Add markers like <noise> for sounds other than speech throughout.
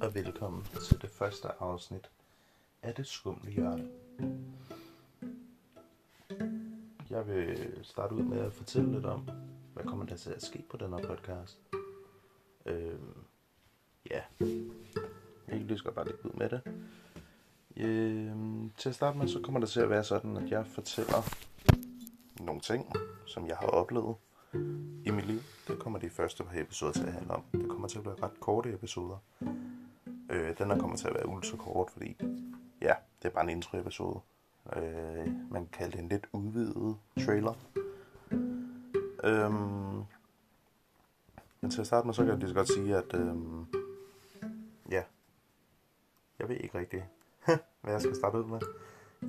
og velkommen til det første afsnit af Det Skumle Hjørne. Jeg vil starte ud med at fortælle lidt om, hvad kommer der til at ske på den her podcast. Øh, ja, jeg kan lige skal bare lidt ud med det. Øh, til at starte med, så kommer det til at være sådan, at jeg fortæller nogle ting, som jeg har oplevet i mit liv. Det kommer de første par episoder til at handle om. Det kommer til at blive ret korte episoder. Øh, den her kommer til at være ultra kort, fordi ja, det er bare en intro-episode. Øh, man kan kalde det en lidt udvidet trailer. Øhm, men til at starte med, så kan jeg lige så godt sige, at øhm, ja, jeg ved ikke rigtigt, <laughs> hvad jeg skal starte ud med.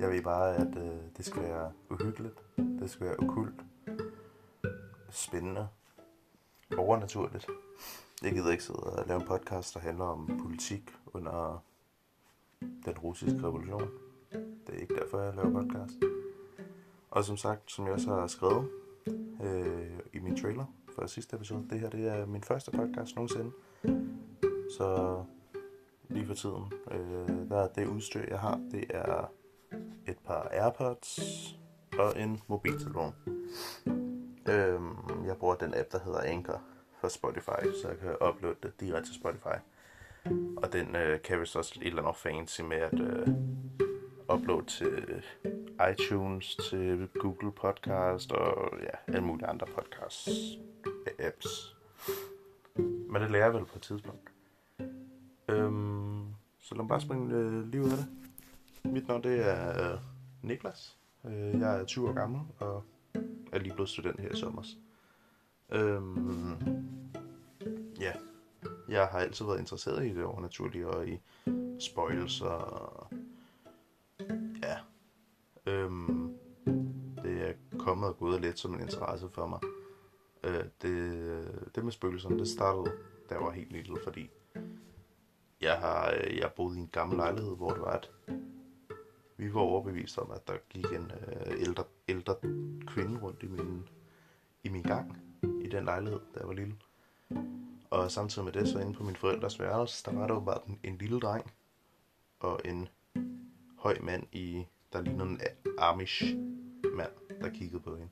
Jeg ved bare, at øh, det skal være uhyggeligt, det skal være okult, spændende, overnaturligt. Jeg gider ikke sidde og lave en podcast, der handler om politik under den russiske revolution. Det er ikke derfor, jeg laver podcast. Og som sagt, som jeg også har skrevet øh, i min trailer for sidste episode, det her det er min første podcast nogensinde. Så lige for tiden, øh, der er det udstyr, jeg har, det er et par AirPods og en mobiltelefon. Øh, jeg bruger den app, der hedder Anchor for Spotify, så jeg kan uploade det direkte til Spotify. Og den øh, kan vist også et eller andet fancy med at øh, uploade til øh, iTunes, til Google Podcast og ja, alle mulige andre podcasts apps. Men det lærer jeg vel på et tidspunkt. Øhm, så lad mig bare springe øh, lige ud af det. Mit navn det er øh, Niklas. Øh, jeg er 20 år gammel og er lige blevet student her i sommer. Øhm, ja, jeg har altid været interesseret i det overnaturlige og i spøgelser og ja, øhm, det er kommet og gået lidt som en interesse for mig. Øh, det, det med spøgelserne, det startede, da jeg var helt lille, fordi jeg har øh, jeg boede i en gammel lejlighed, hvor det var, at vi var overbevist om, at der gik en øh, ældre, ældre kvinde rundt i min, i min gang i den lejlighed, da jeg var lille. Og samtidig med det, så inde på min forældres værelse, der var der jo bare en, en lille dreng og en høj mand i, der lignede en Amish mand, der kiggede på hende.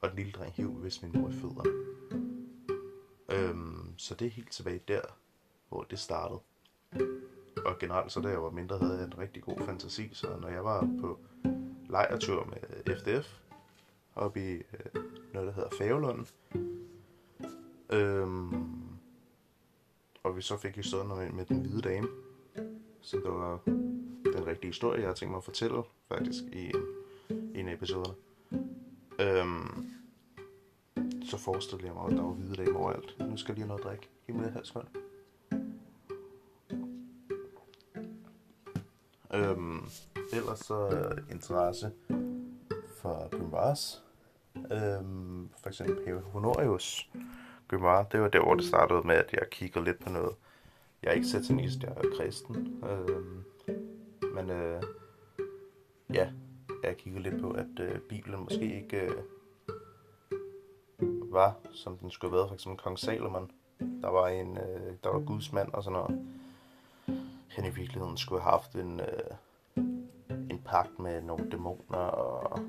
Og den lille dreng hiv hvis min mor i fødder. Øhm, så det er helt tilbage der, hvor det startede. Og generelt, så da jeg var mindre, havde jeg en rigtig god fantasi, så når jeg var på lejretur med FDF, oppe i øh, noget, der hedder Favelund, øhm, og vi så fik historien med, med den hvide dame, så det var den rigtige historie, jeg har tænkt mig at fortælle, faktisk, i en, i en episode. Øhm, så forestillede jeg mig, at der var hvide dame overalt. Nu skal jeg lige have noget at drikke. Giv mig det her skønt. Øhm, ellers så øh, interesse for Grimoires. Øhm, for eksempel Pave Honorius Grimoire. Det var der, hvor det startede med, at jeg kiggede lidt på noget. Jeg er ikke satanist, jeg er kristen. Øhm, men øh, ja, jeg kiggede lidt på, at øh, Bibelen måske ikke øh, var, som den skulle have været. For eksempel Kong Salomon. Der var en, øh, der var Guds mand og sådan noget han i virkeligheden skulle have haft en, øh, en pagt med nogle dæmoner, og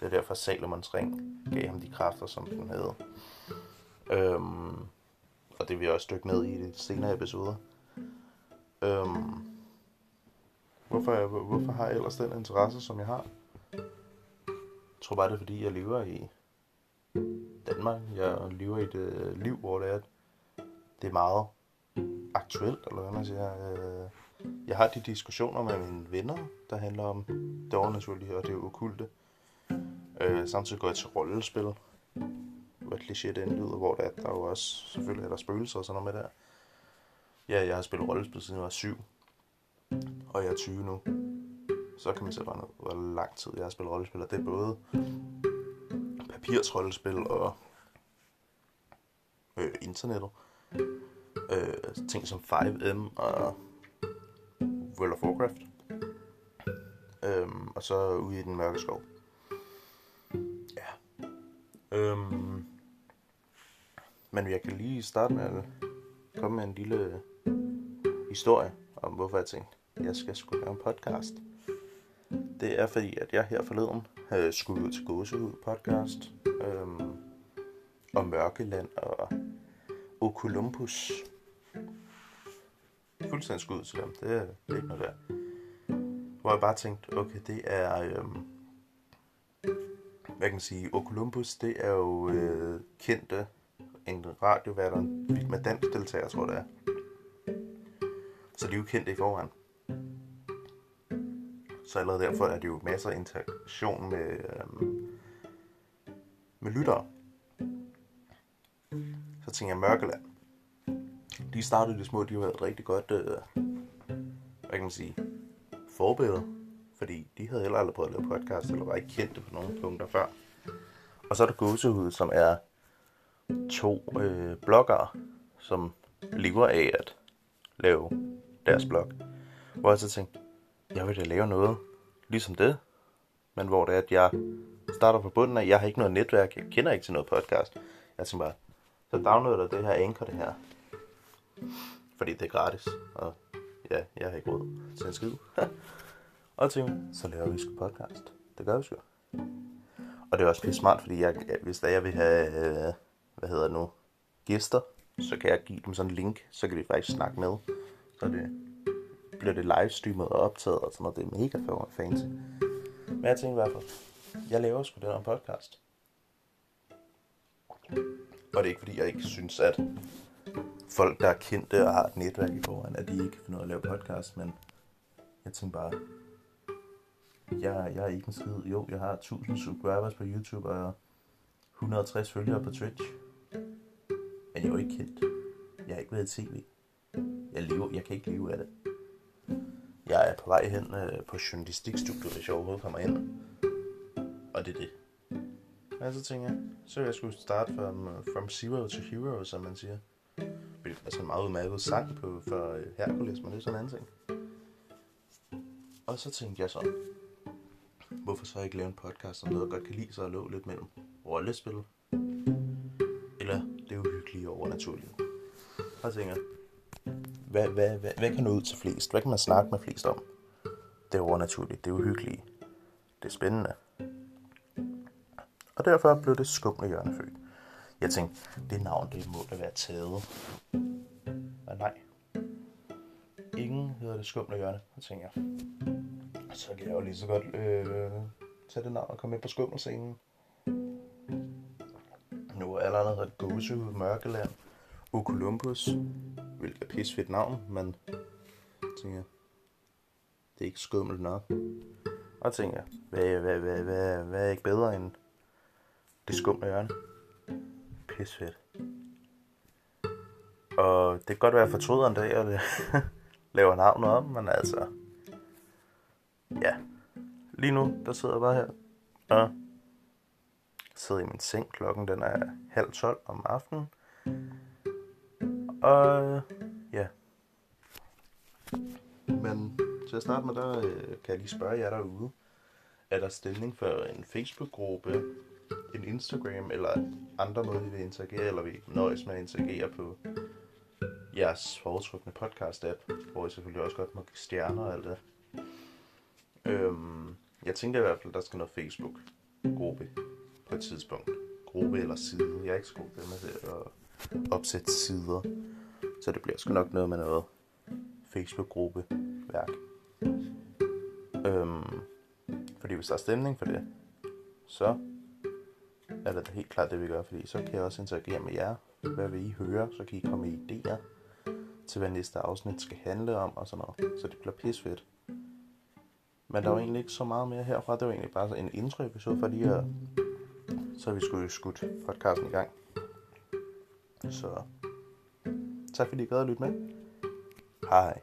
det er derfor Salomons ring gav ham de kræfter, som den havde. Øhm, og det vil jeg også dykke ned i de senere episoder. Øhm, hvorfor, jeg, hvorfor har jeg ellers den interesse, som jeg har? Jeg tror bare, det er fordi, jeg lever i Danmark. Jeg lever i et øh, liv, hvor det er, det er meget aktuelt, eller hvad man siger. Øh, jeg har de diskussioner med mine venner, der handler om det overnaturlige og det okulte. Øh, samtidig går jeg til rollespil, hvad kliché den lyder, hvor der, er, der er jo også, selvfølgelig er der spøgelser og sådan noget med der. Ja, jeg har spillet rollespil siden jeg var syv, og jeg er 20 nu. Så kan man se, bare hvor lang tid jeg har spillet rollespil, og det er både papirsrollespil og øh, internettet øh, ting som 5M og World of Warcraft. Øhm, og så ude i den mørke skov. Ja. Øhm, men jeg kan lige starte med at komme med en lille historie om, hvorfor jeg tænkte, jeg skal skulle lave en podcast. Det er fordi, at jeg her forleden havde skulle ud til Gåsehud podcast øhm, om Mørkeland og Okolumbus. Fuldstændig skud til dem. Det det er ikke noget der. Hvor jeg bare tænkte, okay, det er... Øhm, hvad kan man sige? Okolumbus, det er jo øh, kendte en radiovært og en vild med dansk deltager, tror jeg det er. Så de er jo kendte i forvejen. Så allerede derfor er det jo masser af interaktion med, øhm, med lyttere. Så tænker jeg Mørkeland. De startede det små, de har været rigtig godt, øh, hvad kan man sige, forbillede. Fordi de havde heller aldrig prøvet at lave podcast, eller var ikke kendte på nogle punkter før. Og så er der Gåsehud, som er to øh, bloggere, som lever af at lave deres blog. Hvor jeg så tænkte, jeg vil da lave noget ligesom det, men hvor det er, at jeg starter fra bunden af, jeg har ikke noget netværk, jeg kender ikke til noget podcast. Jeg tænkte bare, så downloader det her Anchor det her. Fordi det er gratis, og ja, jeg har ikke råd til en skid. <laughs> og tænkte, så laver vi sgu podcast. Det gør vi sgu. Og det er også lidt smart, fordi jeg, hvis der jeg vil have, øh, hvad hedder det nu, gæster, så kan jeg give dem sådan en link, så kan de faktisk snakke med. Så det bliver det livestreamet og optaget og sådan noget. Det er mega fancy. Men jeg tænkte i hvert fald, jeg laver sgu den her podcast. Og det er ikke fordi, jeg ikke synes, at folk, der er kendte og har et netværk i forvejen, at de ikke kan finde ud af at lave podcast, men jeg tænkte bare, jeg, jeg er ikke en skid. Jo, jeg har 1000 subscribers på YouTube og 160 følgere på Twitch. Jeg er jo ikke kendt. Jeg har ikke været i tv. Jeg, lever, jeg kan ikke leve af det. Jeg er på vej hen øh, på journalistikstudiet, hvis jeg overhovedet kommer ind. Og det er det. Og så tænker jeg, så jeg skulle starte from, øh, from zero to hero, som man siger. Hvilket er sådan en meget udmærket sang på, for øh, Hercules, men det er sådan en anden ting. Og så tænkte jeg så, hvorfor så ikke lave en podcast om noget, jeg godt kan lide, så jeg lå lidt mellem rollespil, det uhyggelige og overnaturlige. Og tænker hvad, hvad, hvad, hvad kan nå ud til flest? Hvad kan man snakke med flest om? Det er overnaturligt, det er uhyggeligt, det er spændende. Og derfor blev det skumle hjørne født. Jeg tænkte, det navn, det må da være taget. Men nej. Ingen hedder det skumle hjørne, og tænker jeg. Så kan jeg jo lige så godt øh, tage det navn og komme ind på skummelscenen. Nu er alle andre hedder Gåsehud, Mørkeland, Okolumbus, hvilket er pisfedt navn, men tænker, det er ikke skummelt nok. Og tænker, hvad, hvad, hvad, hvad, hvad er ikke bedre end det skumle hjørne? Pisfedt. Og det kan godt være, at jeg fortryder en dag, og <laughs> laver navnet om, men altså, ja, lige nu, der sidder jeg bare her og sidder i min seng. Klokken den er halv tolv om aftenen. Og ja. Men til at starte med, der øh, kan jeg lige spørge jer derude. Er der stilling for en Facebook-gruppe, en Instagram eller andre måder, vi vil interagere, eller vi nøjes med at interagere på jeres foretrukne podcast-app, hvor I selvfølgelig også godt må give stjerner og alt det. Øhm, jeg tænker i hvert fald, at der skal noget Facebook-gruppe på et tidspunkt. Gruppe eller side. Jeg er ikke så god med det at opsætte sider. Så det bliver sgu nok noget med noget Facebook-gruppe værk. Øhm, fordi hvis der er stemning for det, så er det helt klart det, vi gør. Fordi så kan jeg også interagere med jer. Hvad vil I høre? Så kan I komme med idéer til, hvad næste afsnit skal handle om og sådan noget. Så det bliver pisfedt. Men der var egentlig ikke så meget mere herfra. Det var egentlig bare en intro-episode for lige at... Så vi skulle skudt podcasten i gang. Så tak fordi I gad at lytte med. Hej.